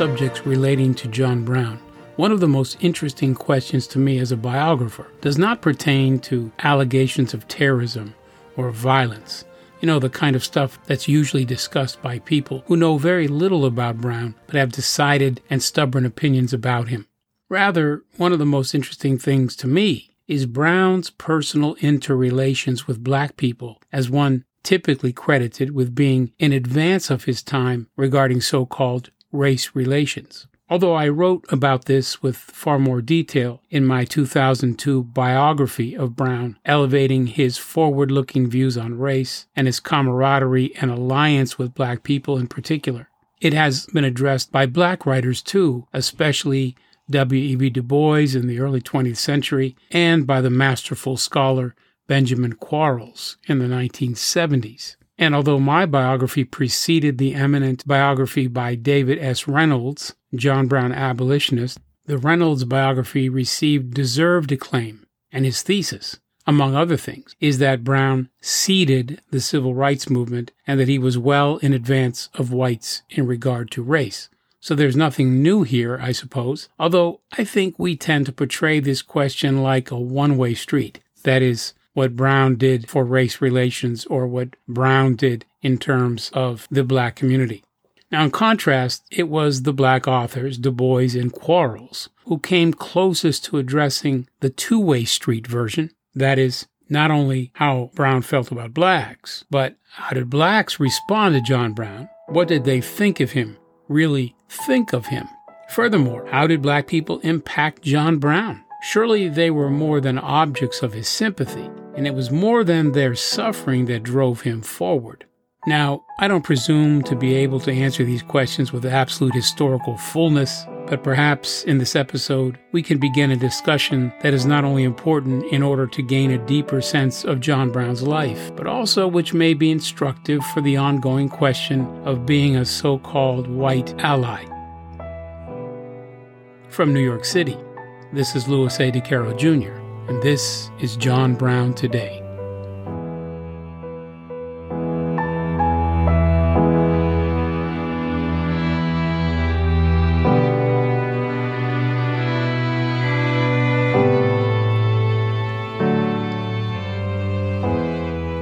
subjects relating to John Brown, one of the most interesting questions to me as a biographer does not pertain to allegations of terrorism or violence. You know, the kind of stuff that's usually discussed by people who know very little about Brown but have decided and stubborn opinions about him. Rather, one of the most interesting things to me is Brown's personal interrelations with black people as one typically credited with being in advance of his time regarding so called race relations. Although I wrote about this with far more detail in my 2002 biography of Brown, elevating his forward looking views on race and his camaraderie and alliance with black people in particular. It has been addressed by black writers too, especially W.E.B. Du Bois in the early 20th century and by the masterful scholar Benjamin Quarles in the 1970s. And although my biography preceded the eminent biography by David S. Reynolds, John Brown abolitionist, the Reynolds biography received deserved acclaim, and his thesis, among other things, is that Brown seeded the civil rights movement and that he was well in advance of whites in regard to race. So there's nothing new here, I suppose, although I think we tend to portray this question like a one way street. That is, what Brown did for race relations or what Brown did in terms of the black community. Now, in contrast, it was the black authors, Du Bois and Quarles, who came closest to addressing the two way street version. That is, not only how Brown felt about blacks, but how did blacks respond to John Brown? What did they think of him? Really think of him? Furthermore, how did black people impact John Brown? Surely they were more than objects of his sympathy, and it was more than their suffering that drove him forward. Now, I don't presume to be able to answer these questions with absolute historical fullness, but perhaps in this episode we can begin a discussion that is not only important in order to gain a deeper sense of John Brown's life, but also which may be instructive for the ongoing question of being a so called white ally. From New York City, this is Louis A. DeCaro Jr., and this is John Brown Today.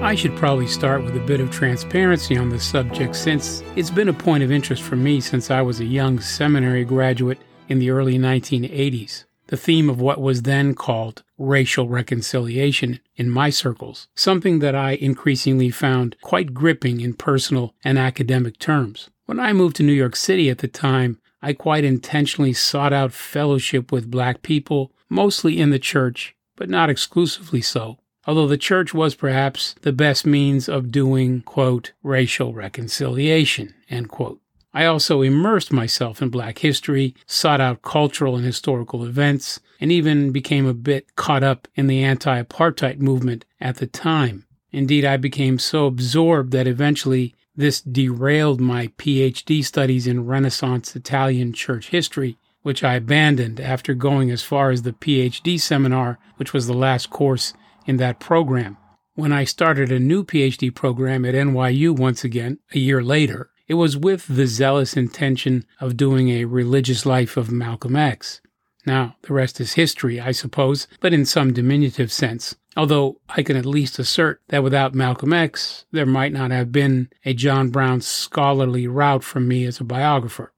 I should probably start with a bit of transparency on this subject since it's been a point of interest for me since I was a young seminary graduate in the early 1980s. The theme of what was then called racial reconciliation in my circles, something that I increasingly found quite gripping in personal and academic terms. When I moved to New York City at the time, I quite intentionally sought out fellowship with black people, mostly in the church, but not exclusively so although the church was perhaps the best means of doing, quote, racial reconciliation, end quote. I also immersed myself in black history, sought out cultural and historical events, and even became a bit caught up in the anti apartheid movement at the time. Indeed, I became so absorbed that eventually this derailed my PhD studies in Renaissance Italian church history, which I abandoned after going as far as the PhD seminar, which was the last course in that program. When I started a new PhD program at NYU once again, a year later, it was with the zealous intention of doing a religious life of Malcolm X. Now, the rest is history, I suppose, but in some diminutive sense. Although I can at least assert that without Malcolm X, there might not have been a John Brown scholarly route for me as a biographer.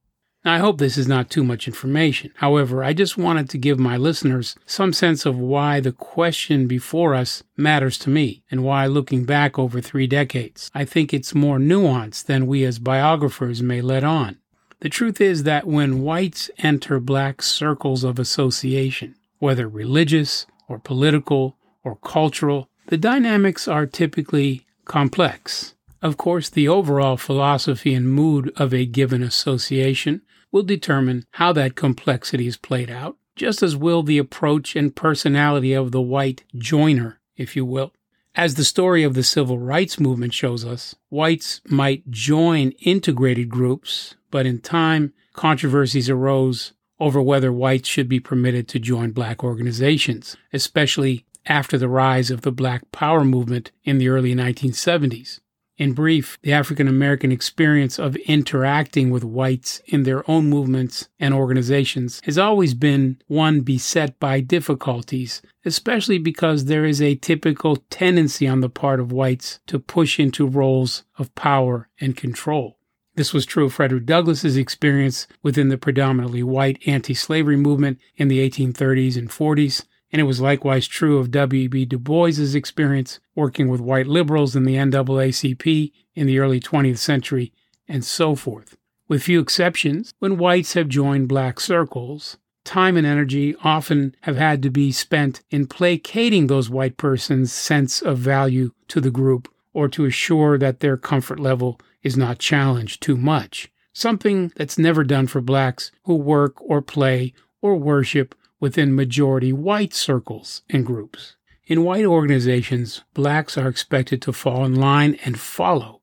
Now, I hope this is not too much information. However, I just wanted to give my listeners some sense of why the question before us matters to me and why looking back over three decades, I think it's more nuanced than we as biographers may let on. The truth is that when whites enter black circles of association, whether religious or political or cultural, the dynamics are typically complex. Of course, the overall philosophy and mood of a given association will determine how that complexity is played out, just as will the approach and personality of the white joiner, if you will. As the story of the civil rights movement shows us, whites might join integrated groups, but in time, controversies arose over whether whites should be permitted to join black organizations, especially after the rise of the Black Power movement in the early 1970s. In brief, the African American experience of interacting with whites in their own movements and organizations has always been one beset by difficulties, especially because there is a typical tendency on the part of whites to push into roles of power and control. This was true of Frederick Douglass's experience within the predominantly white anti slavery movement in the 1830s and 40s, and it was likewise true of W.E.B. Du Bois's experience working with white liberals in the NAACP in the early 20th century, and so forth. With few exceptions, when whites have joined black circles, time and energy often have had to be spent in placating those white persons' sense of value to the group or to assure that their comfort level is not challenged too much, something that's never done for blacks who work or play or worship within majority white circles and groups. In white organizations, blacks are expected to fall in line and follow.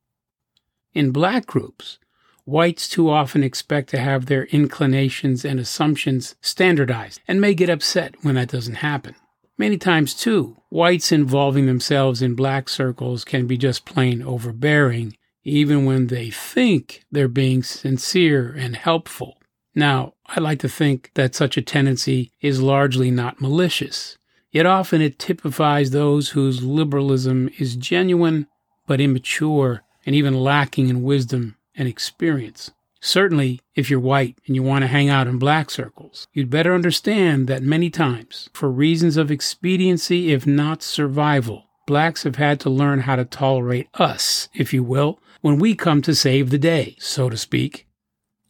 In black groups, whites too often expect to have their inclinations and assumptions standardized and may get upset when that doesn't happen. Many times, too, whites involving themselves in black circles can be just plain overbearing, even when they think they're being sincere and helpful. Now, I like to think that such a tendency is largely not malicious, yet often it typifies those whose liberalism is genuine but immature and even lacking in wisdom and experience. Certainly, if you're white and you want to hang out in black circles, you'd better understand that many times, for reasons of expediency, if not survival, blacks have had to learn how to tolerate us, if you will, when we come to save the day, so to speak.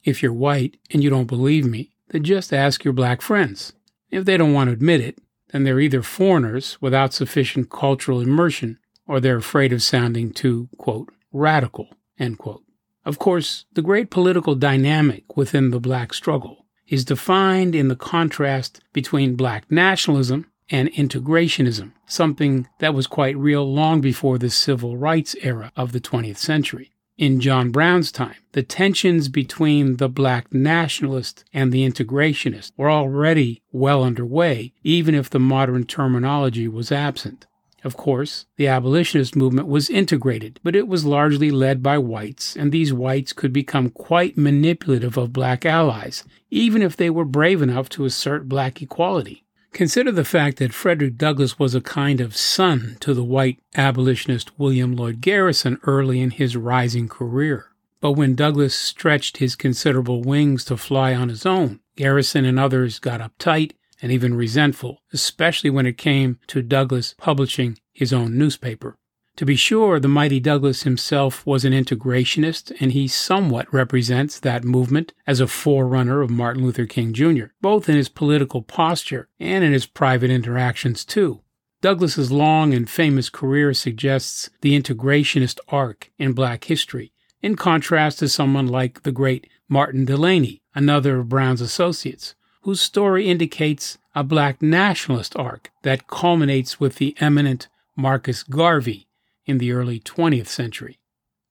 If you're white and you don't believe me, then just ask your black friends. If they don't want to admit it, then they're either foreigners without sufficient cultural immersion or they're afraid of sounding too, quote, radical, end quote. Of course, the great political dynamic within the black struggle is defined in the contrast between black nationalism and integrationism, something that was quite real long before the civil rights era of the 20th century in John Brown's time, the tensions between the black nationalist and the integrationist were already well underway, even if the modern terminology was absent. Of course, the abolitionist movement was integrated, but it was largely led by whites, and these whites could become quite manipulative of black allies, even if they were brave enough to assert black equality. Consider the fact that Frederick Douglass was a kind of son to the white abolitionist William Lloyd Garrison early in his rising career. But when Douglass stretched his considerable wings to fly on his own, Garrison and others got uptight and even resentful, especially when it came to Douglass publishing his own newspaper. To be sure, the mighty Douglass himself was an integrationist, and he somewhat represents that movement as a forerunner of Martin Luther King Jr., both in his political posture and in his private interactions, too. Douglass's long and famous career suggests the integrationist arc in black history, in contrast to someone like the great Martin Delany, another of Brown's associates, whose story indicates a black nationalist arc that culminates with the eminent Marcus Garvey in the early 20th century.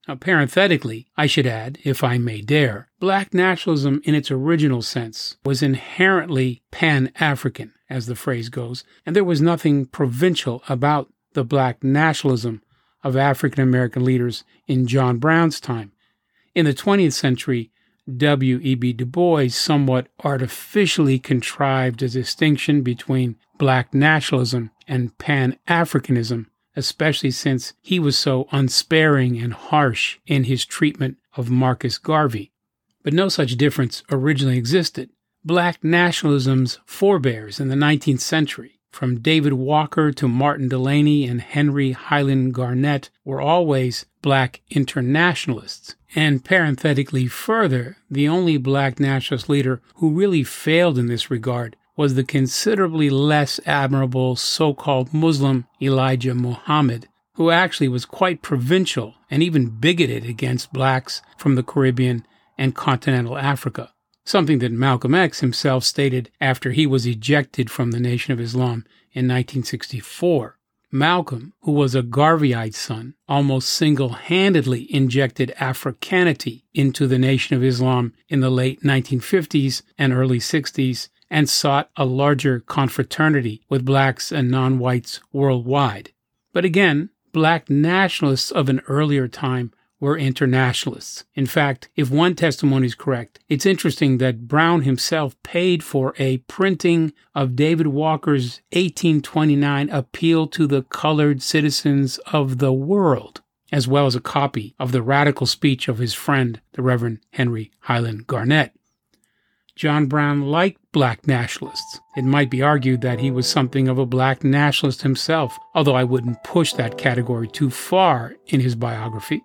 Now, parenthetically, I should add, if I may dare, black nationalism in its original sense was inherently pan African, as the phrase goes, and there was nothing provincial about the black nationalism of African American leaders in John Brown's time. In the 20th century, W.E.B. Du Bois somewhat artificially contrived a distinction between black nationalism and pan Africanism especially since he was so unsparing and harsh in his treatment of Marcus Garvey. But no such difference originally existed. Black nationalism's forebears in the 19th century, from David Walker to Martin Delany and Henry Highland Garnet, were always black internationalists. And parenthetically further, the only black nationalist leader who really failed in this regard was the considerably less admirable so called Muslim Elijah Muhammad, who actually was quite provincial and even bigoted against blacks from the Caribbean and continental Africa, something that Malcolm X himself stated after he was ejected from the Nation of Islam in 1964. Malcolm, who was a Garveyite son, almost single handedly injected Africanity into the Nation of Islam in the late 1950s and early 60s and sought a larger confraternity with blacks and non whites worldwide. But again, black nationalists of an earlier time were internationalists. In fact, if one testimony is correct, it's interesting that Brown himself paid for a printing of David Walker's 1829 Appeal to the Colored Citizens of the World, as well as a copy of the radical speech of his friend, the Reverend Henry Highland Garnet. John Brown liked black nationalists. It might be argued that he was something of a black nationalist himself, although I wouldn't push that category too far in his biography.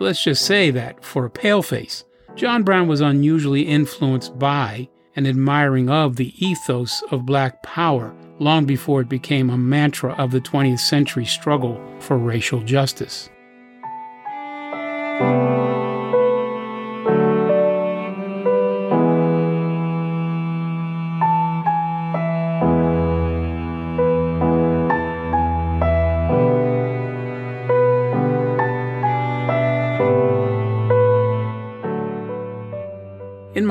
Let's just say that, for a paleface, John Brown was unusually influenced by and admiring of the ethos of black power long before it became a mantra of the 20th century struggle for racial justice.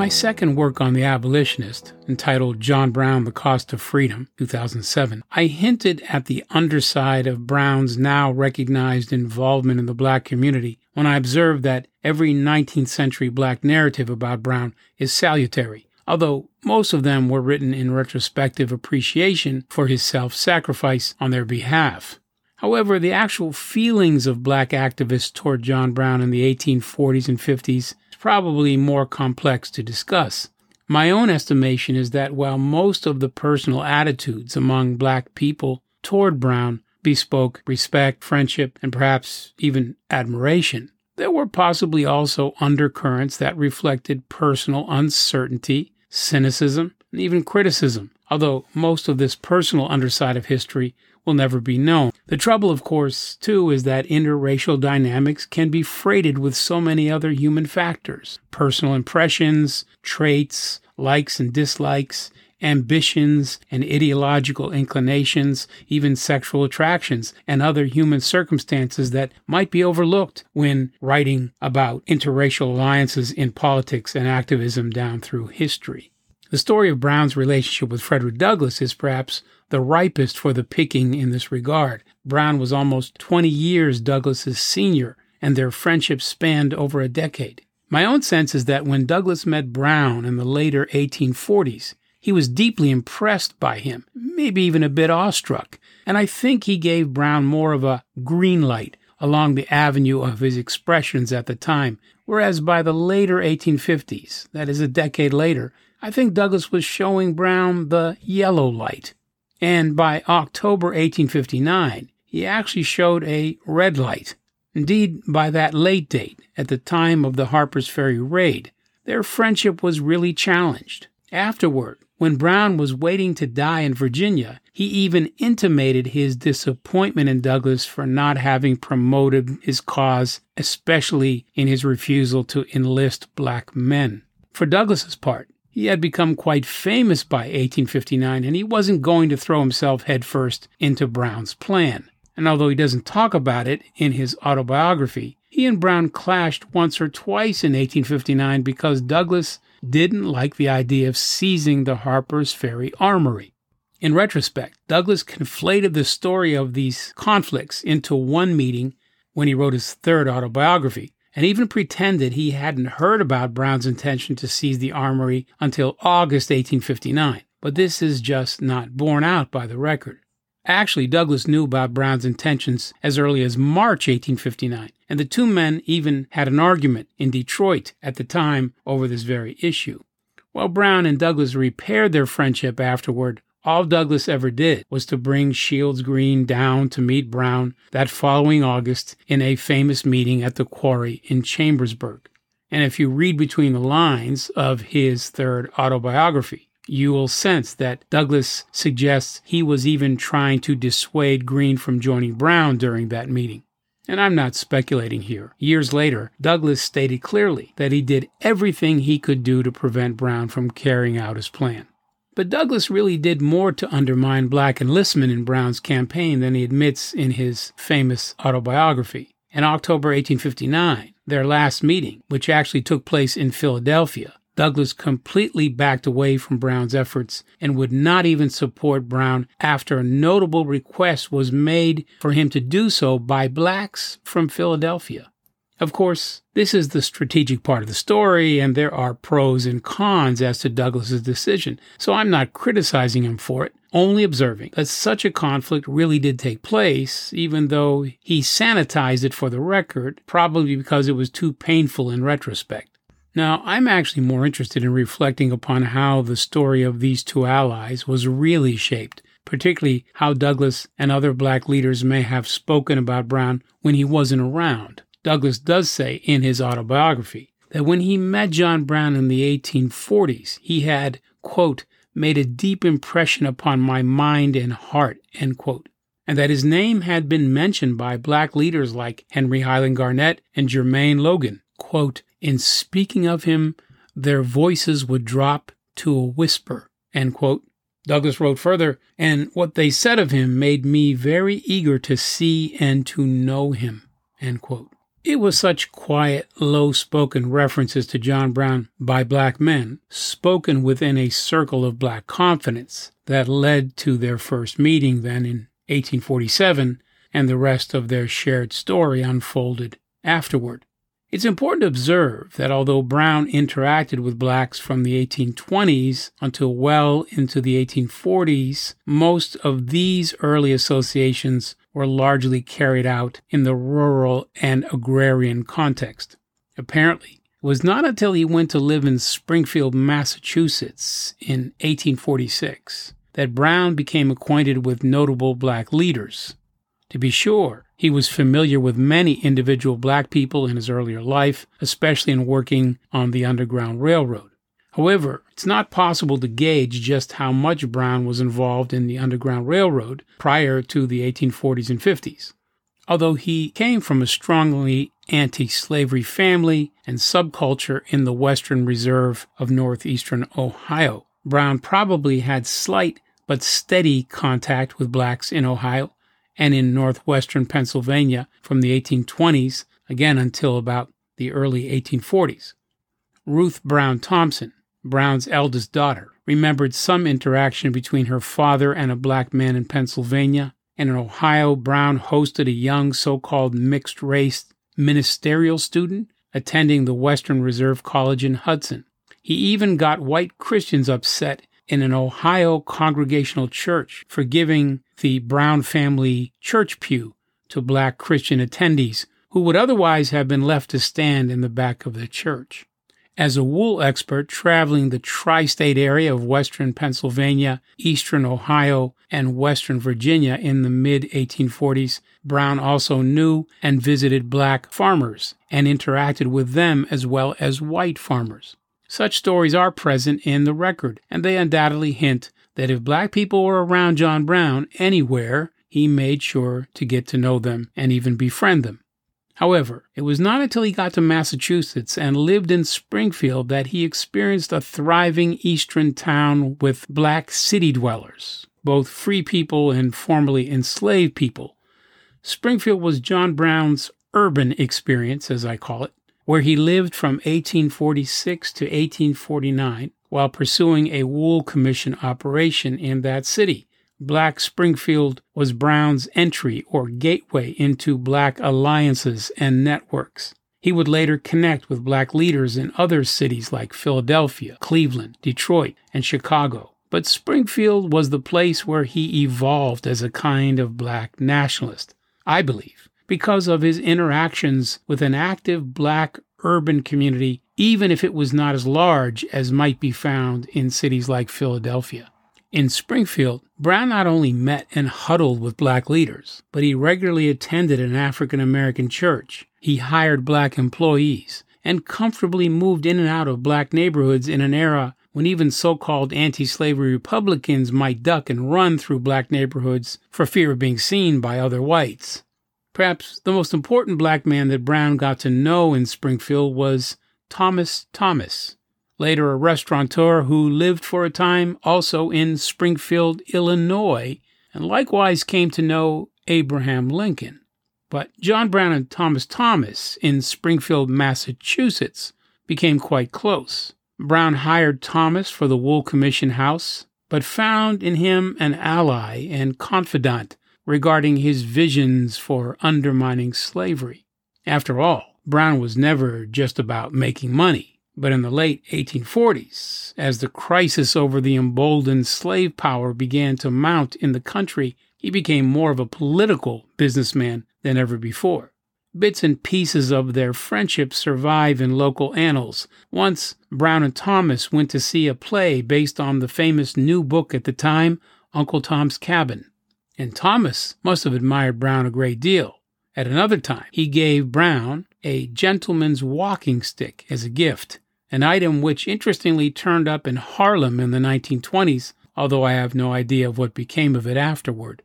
My second work on the abolitionist, entitled John Brown, The Cost of Freedom, 2007, I hinted at the underside of Brown's now recognized involvement in the black community when I observed that every 19th century black narrative about Brown is salutary, although most of them were written in retrospective appreciation for his self sacrifice on their behalf. However, the actual feelings of black activists toward John Brown in the 1840s and 50s probably more complex to discuss. My own estimation is that while most of the personal attitudes among black people toward Brown bespoke respect, friendship, and perhaps even admiration, there were possibly also undercurrents that reflected personal uncertainty, cynicism, and even criticism, although most of this personal underside of history will never be known. The trouble, of course, too, is that interracial dynamics can be freighted with so many other human factors personal impressions, traits, likes and dislikes, ambitions and ideological inclinations, even sexual attractions, and other human circumstances that might be overlooked when writing about interracial alliances in politics and activism down through history. The story of Brown's relationship with Frederick Douglass is perhaps the ripest for the picking in this regard. Brown was almost 20 years Douglass's senior, and their friendship spanned over a decade. My own sense is that when Douglass met Brown in the later 1840s, he was deeply impressed by him, maybe even a bit awestruck, and I think he gave Brown more of a green light along the avenue of his expressions at the time, whereas by the later 1850s, that is a decade later, I think Douglass was showing Brown the yellow light. And by October 1859, he actually showed a red light. Indeed, by that late date, at the time of the Harper's Ferry raid, their friendship was really challenged. Afterward, when Brown was waiting to die in Virginia, he even intimated his disappointment in Douglass for not having promoted his cause, especially in his refusal to enlist black men. For Douglass's part, he had become quite famous by 1859, and he wasn't going to throw himself headfirst into Brown's plan. And although he doesn't talk about it in his autobiography, he and Brown clashed once or twice in 1859 because Douglass didn't like the idea of seizing the Harper's Ferry Armory. In retrospect, Douglass conflated the story of these conflicts into one meeting when he wrote his third autobiography, and even pretended he hadn't heard about Brown's intention to seize the armory until August 1859. But this is just not borne out by the record. Actually, Douglass knew about Brown's intentions as early as March 1859, and the two men even had an argument in Detroit at the time over this very issue. While Brown and Douglass repaired their friendship afterward, all Douglass ever did was to bring Shields Green down to meet Brown that following August in a famous meeting at the quarry in Chambersburg. And if you read between the lines of his third autobiography, you will sense that Douglass suggests he was even trying to dissuade Green from joining Brown during that meeting. And I'm not speculating here. Years later, Douglass stated clearly that he did everything he could do to prevent Brown from carrying out his plan. But Douglass really did more to undermine black enlistment in Brown's campaign than he admits in his famous autobiography. In October 1859, their last meeting, which actually took place in Philadelphia, Douglass completely backed away from Brown's efforts and would not even support Brown after a notable request was made for him to do so by blacks from Philadelphia. Of course, this is the strategic part of the story, and there are pros and cons as to Douglass's decision, so I'm not criticizing him for it, only observing that such a conflict really did take place, even though he sanitized it for the record, probably because it was too painful in retrospect. Now, I'm actually more interested in reflecting upon how the story of these two allies was really shaped, particularly how Douglass and other black leaders may have spoken about Brown when he wasn't around. Douglass does say in his autobiography that when he met John Brown in the 1840s, he had, quote, made a deep impression upon my mind and heart, end quote, and that his name had been mentioned by black leaders like Henry Highland Garnet and Jermain Loguen, quote, in speaking of him, their voices would drop to a whisper. Douglass wrote further, and what they said of him made me very eager to see and to know him. It was such quiet, low spoken references to John Brown by black men, spoken within a circle of black confidence, that led to their first meeting then in 1847, and the rest of their shared story unfolded afterward. It's important to observe that although Brown interacted with blacks from the 1820s until well into the 1840s, most of these early associations were largely carried out in the rural and agrarian context. Apparently, it was not until he went to live in Springfield, Massachusetts in 1846 that Brown became acquainted with notable black leaders. To be sure, he was familiar with many individual black people in his earlier life, especially in working on the Underground Railroad. However, it's not possible to gauge just how much Brown was involved in the Underground Railroad prior to the 1840s and 50s. Although he came from a strongly anti slavery family and subculture in the Western Reserve of northeastern Ohio, Brown probably had slight but steady contact with blacks in Ohio and in northwestern Pennsylvania from the 1820s, again until about the early 1840s. Ruth Brown Thompson, Brown's eldest daughter, remembered some interaction between her father and a black man in Pennsylvania. And in Ohio, Brown hosted a young so called mixed race ministerial student attending the Western Reserve College in Hudson. He even got white Christians upset in an Ohio Congregational Church for giving the Brown family church pew to black Christian attendees who would otherwise have been left to stand in the back of the church. As a wool expert traveling the tri state area of western Pennsylvania, eastern Ohio, and western Virginia in the mid 1840s, Brown also knew and visited black farmers and interacted with them as well as white farmers. Such stories are present in the record, and they undoubtedly hint that if black people were around John Brown anywhere, he made sure to get to know them and even befriend them. However, it was not until he got to Massachusetts and lived in Springfield that he experienced a thriving eastern town with black city dwellers, both free people and formerly enslaved people. Springfield was John Brown's urban experience, as I call it where he lived from 1846 to 1849 while pursuing a wool commission operation in that city. Black Springfield was Brown's entry or gateway into black alliances and networks. He would later connect with black leaders in other cities like Philadelphia, Cleveland, Detroit, and Chicago. But Springfield was the place where he evolved as a kind of black nationalist, I believe because of his interactions with an active black urban community, even if it was not as large as might be found in cities like Philadelphia. In Springfield, Brown not only met and huddled with black leaders, but he regularly attended an African American church. He hired black employees and comfortably moved in and out of black neighborhoods in an era when even so called anti slavery Republicans might duck and run through black neighborhoods for fear of being seen by other whites. Perhaps the most important black man that Brown got to know in Springfield was Thomas Thomas, later a restaurateur who lived for a time also in Springfield, Illinois, and likewise came to know Abraham Lincoln. But John Brown and Thomas Thomas in Springfield, Massachusetts became quite close. Brown hired Thomas for the Wool Commission House, but found in him an ally and confidant regarding his visions for undermining slavery. After all, Brown was never just about making money. But in the late 1840s, as the crisis over the emboldened slave power began to mount in the country, he became more of a political businessman than ever before. Bits and pieces of their friendship survive in local annals. Once, Brown and Thomas went to see a play based on the famous new book at the time, Uncle Tom's Cabin. And Thomas must have admired Brown a great deal. At another time, he gave Brown a gentleman's walking stick as a gift, an item which interestingly turned up in Harlem in the 1920s, although I have no idea of what became of it afterward.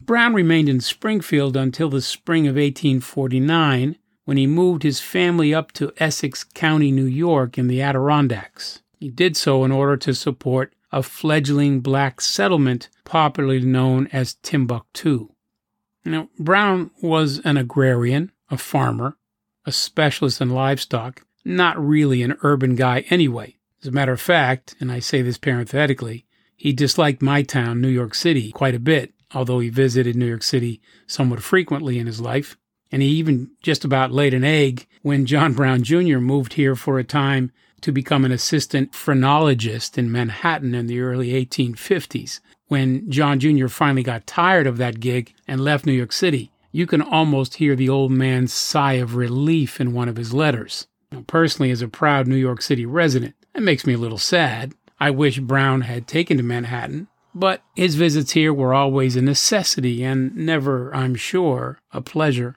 Brown remained in Springfield until the spring of 1849 when he moved his family up to Essex County, New York, in the Adirondacks. He did so in order to support a fledgling black settlement popularly known as Timbuktu. Now, Brown was an agrarian, a farmer, a specialist in livestock, not really an urban guy anyway. As a matter of fact, and I say this parenthetically, he disliked my town, New York City, quite a bit although he visited New York City somewhat frequently in his life. And he even just about laid an egg when John Brown Jr. moved here for a time to become an assistant phrenologist in Manhattan in the early 1850s. When John Jr. finally got tired of that gig and left New York City, you can almost hear the old man's sigh of relief in one of his letters. Now, personally, as a proud New York City resident, that makes me a little sad. I wish Brown had taken to Manhattan but his visits here were always a necessity and never, I'm sure, a pleasure.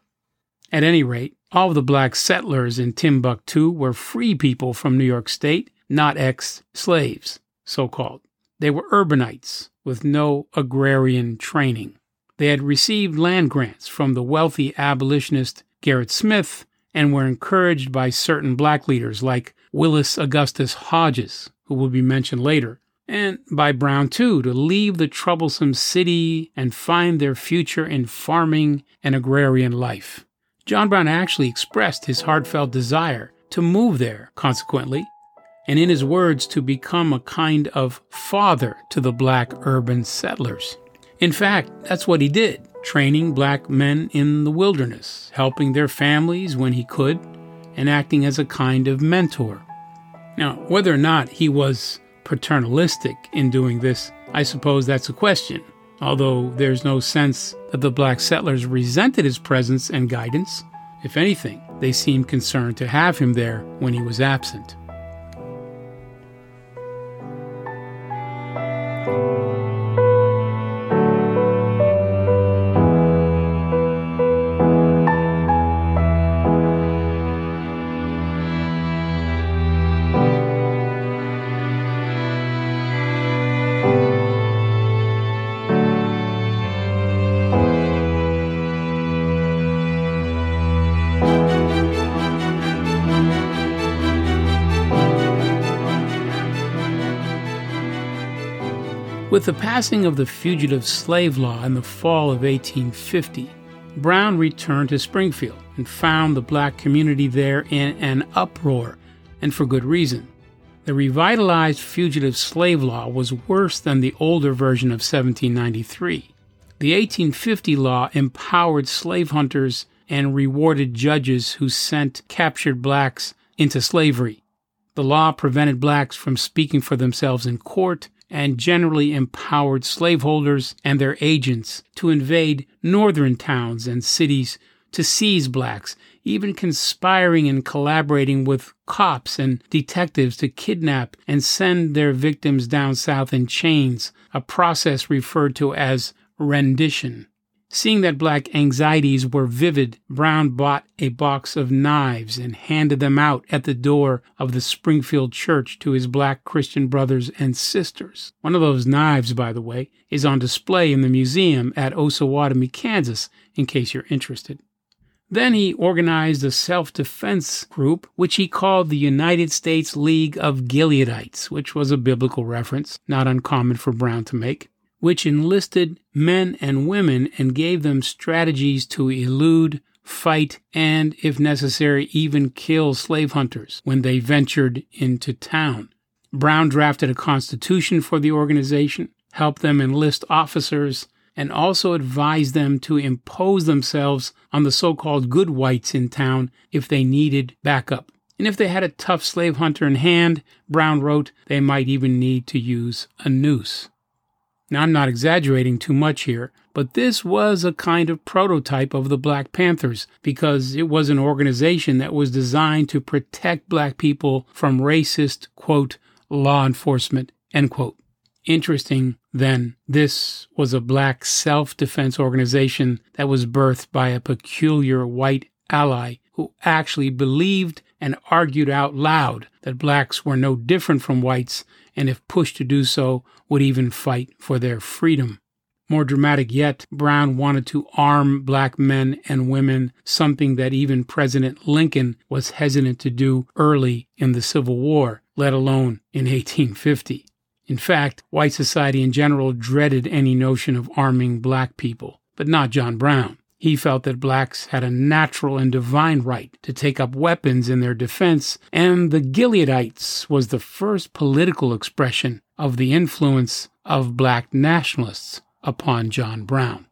At any rate, all the black settlers in Timbuktu were free people from New York State, not ex slaves, so called. They were urbanites with no agrarian training. They had received land grants from the wealthy abolitionist Gerrit Smith and were encouraged by certain black leaders like Willis Augustus Hodges, who will be mentioned later, and by Brown too, to leave the troublesome city and find their future in farming and agrarian life. John Brown actually expressed his heartfelt desire to move there, consequently, and in his words, to become a kind of father to the black urban settlers. In fact, that's what he did, training black men in the wilderness, helping their families when he could, and acting as a kind of mentor. Now, whether or not he was paternalistic in doing this, I suppose that's a question, although there's no sense that the black settlers resented his presence and guidance. If anything, they seemed concerned to have him there when he was absent. The passing of the Fugitive Slave Law in the fall of 1850, Brown returned to Springfield and found the black community there in an uproar, and for good reason. The revitalized Fugitive Slave Law was worse than the older version of 1793. The 1850 law empowered slave hunters and rewarded judges who sent captured blacks into slavery. The law prevented blacks from speaking for themselves in court and generally empowered slaveholders and their agents to invade northern towns and cities to seize blacks, even conspiring and collaborating with cops and detectives to kidnap and send their victims down south in chains, a process referred to as rendition. Seeing that black anxieties were vivid, Brown bought a box of knives and handed them out at the door of the Springfield church to his black Christian brothers and sisters. One of those knives, by the way, is on display in the museum at Osawatomie, Kansas, in case you're interested. Then he organized a self defense group, which he called the United States League of Gileadites, which was a biblical reference, not uncommon for Brown to make which enlisted men and women and gave them strategies to elude, fight, and, if necessary, even kill slave hunters when they ventured into town. Brown drafted a constitution for the organization, helped them enlist officers, and also advised them to impose themselves on the so called good whites in town if they needed backup. And if they had a tough slave hunter in hand, Brown wrote, they might even need to use a noose. Now, I'm not exaggerating too much here, but this was a kind of prototype of the Black Panthers because it was an organization that was designed to protect black people from racist, quote, law enforcement, end quote. Interesting, then, this was a black self defense organization that was birthed by a peculiar white ally who actually believed and argued out loud that blacks were no different from whites and, if pushed to do so, would even fight for their freedom. More dramatic yet, Brown wanted to arm black men and women, something that even President Lincoln was hesitant to do early in the Civil War, let alone in 1850. In fact, white society in general dreaded any notion of arming black people, but not John Brown. He felt that blacks had a natural and divine right to take up weapons in their defense, and the Gileadites was the first political expression of the influence of black nationalists upon John Brown.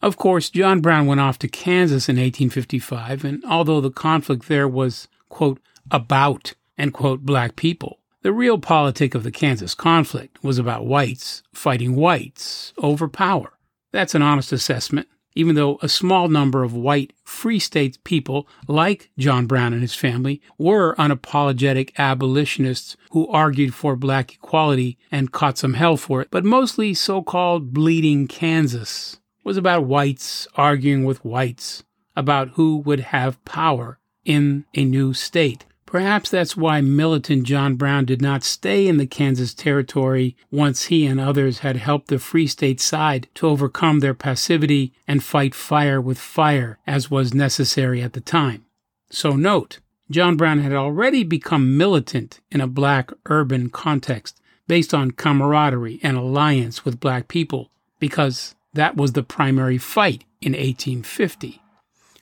Of course, John Brown went off to Kansas in 1855, and although the conflict there was, quote, about, and quote, black people, the real politic of the Kansas conflict was about whites fighting whites over power. That's an honest assessment, even though a small number of white free state people, like John Brown and his family, were unapologetic abolitionists who argued for black equality and caught some hell for it, but mostly so called bleeding Kansas was about whites arguing with whites about who would have power in a new state. Perhaps that's why militant John Brown did not stay in the Kansas Territory once he and others had helped the Free State side to overcome their passivity and fight fire with fire as was necessary at the time. So note, John Brown had already become militant in a black urban context based on camaraderie and alliance with black people because that was the primary fight in 1850.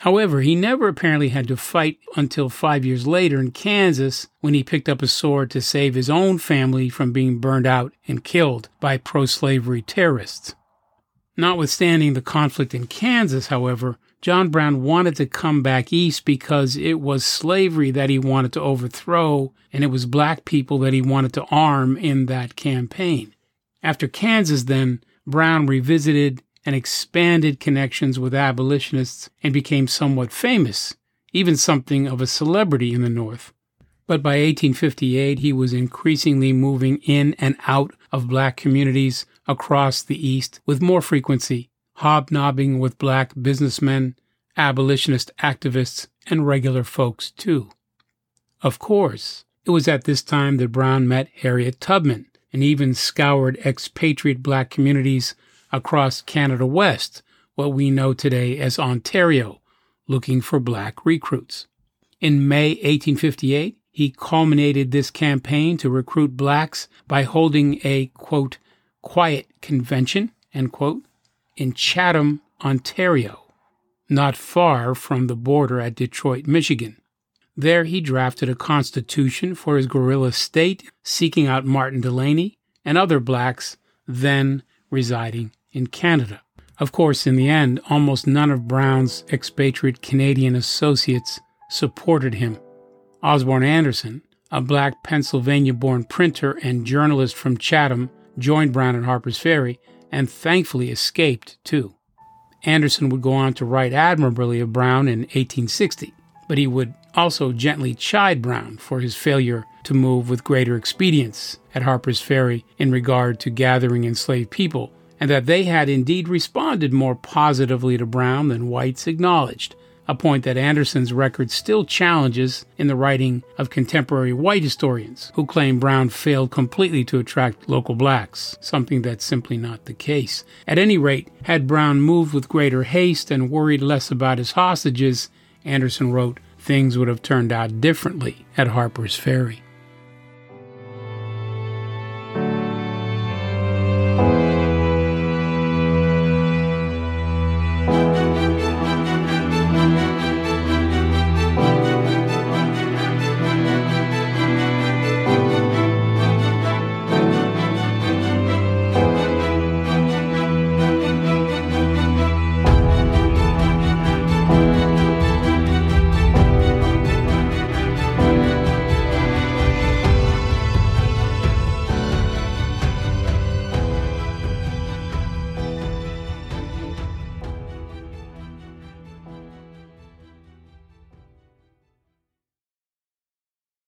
However, he never apparently had to fight until five years later in Kansas when he picked up a sword to save his own family from being burned out and killed by pro slavery terrorists. Notwithstanding the conflict in Kansas, however, John Brown wanted to come back east because it was slavery that he wanted to overthrow, and it was black people that he wanted to arm in that campaign. After Kansas, then, Brown revisited and expanded connections with abolitionists and became somewhat famous, even something of a celebrity in the North. But by 1858, he was increasingly moving in and out of black communities across the East with more frequency, hobnobbing with black businessmen, abolitionist activists, and regular folks, too. Of course, it was at this time that Brown met Harriet Tubman and even scoured expatriate black communities across Canada West, what we know today as Ontario, looking for black recruits. In May 1858, he culminated this campaign to recruit blacks by holding a, quote, quiet convention, end quote, in Chatham, Ontario, not far from the border at Detroit, Michigan. There he drafted a constitution for his guerrilla state, seeking out Martin Delany and other blacks then residing in Canada. Of course, in the end, almost none of Brown's expatriate Canadian associates supported him. Osborne Anderson, a black Pennsylvania born printer and journalist from Chatham, joined Brown at Harper's Ferry and thankfully escaped too. Anderson would go on to write admirably of Brown in 1860, but he would also gently chide Brown for his failure to move with greater expedience at Harper's Ferry in regard to gathering enslaved people and that they had indeed responded more positively to Brown than whites acknowledged, a point that Anderson's record still challenges in the writing of contemporary white historians who claim Brown failed completely to attract local blacks, something that's simply not the case. At any rate, had Brown moved with greater haste and worried less about his hostages, Anderson wrote, things would have turned out differently at Harper's Ferry.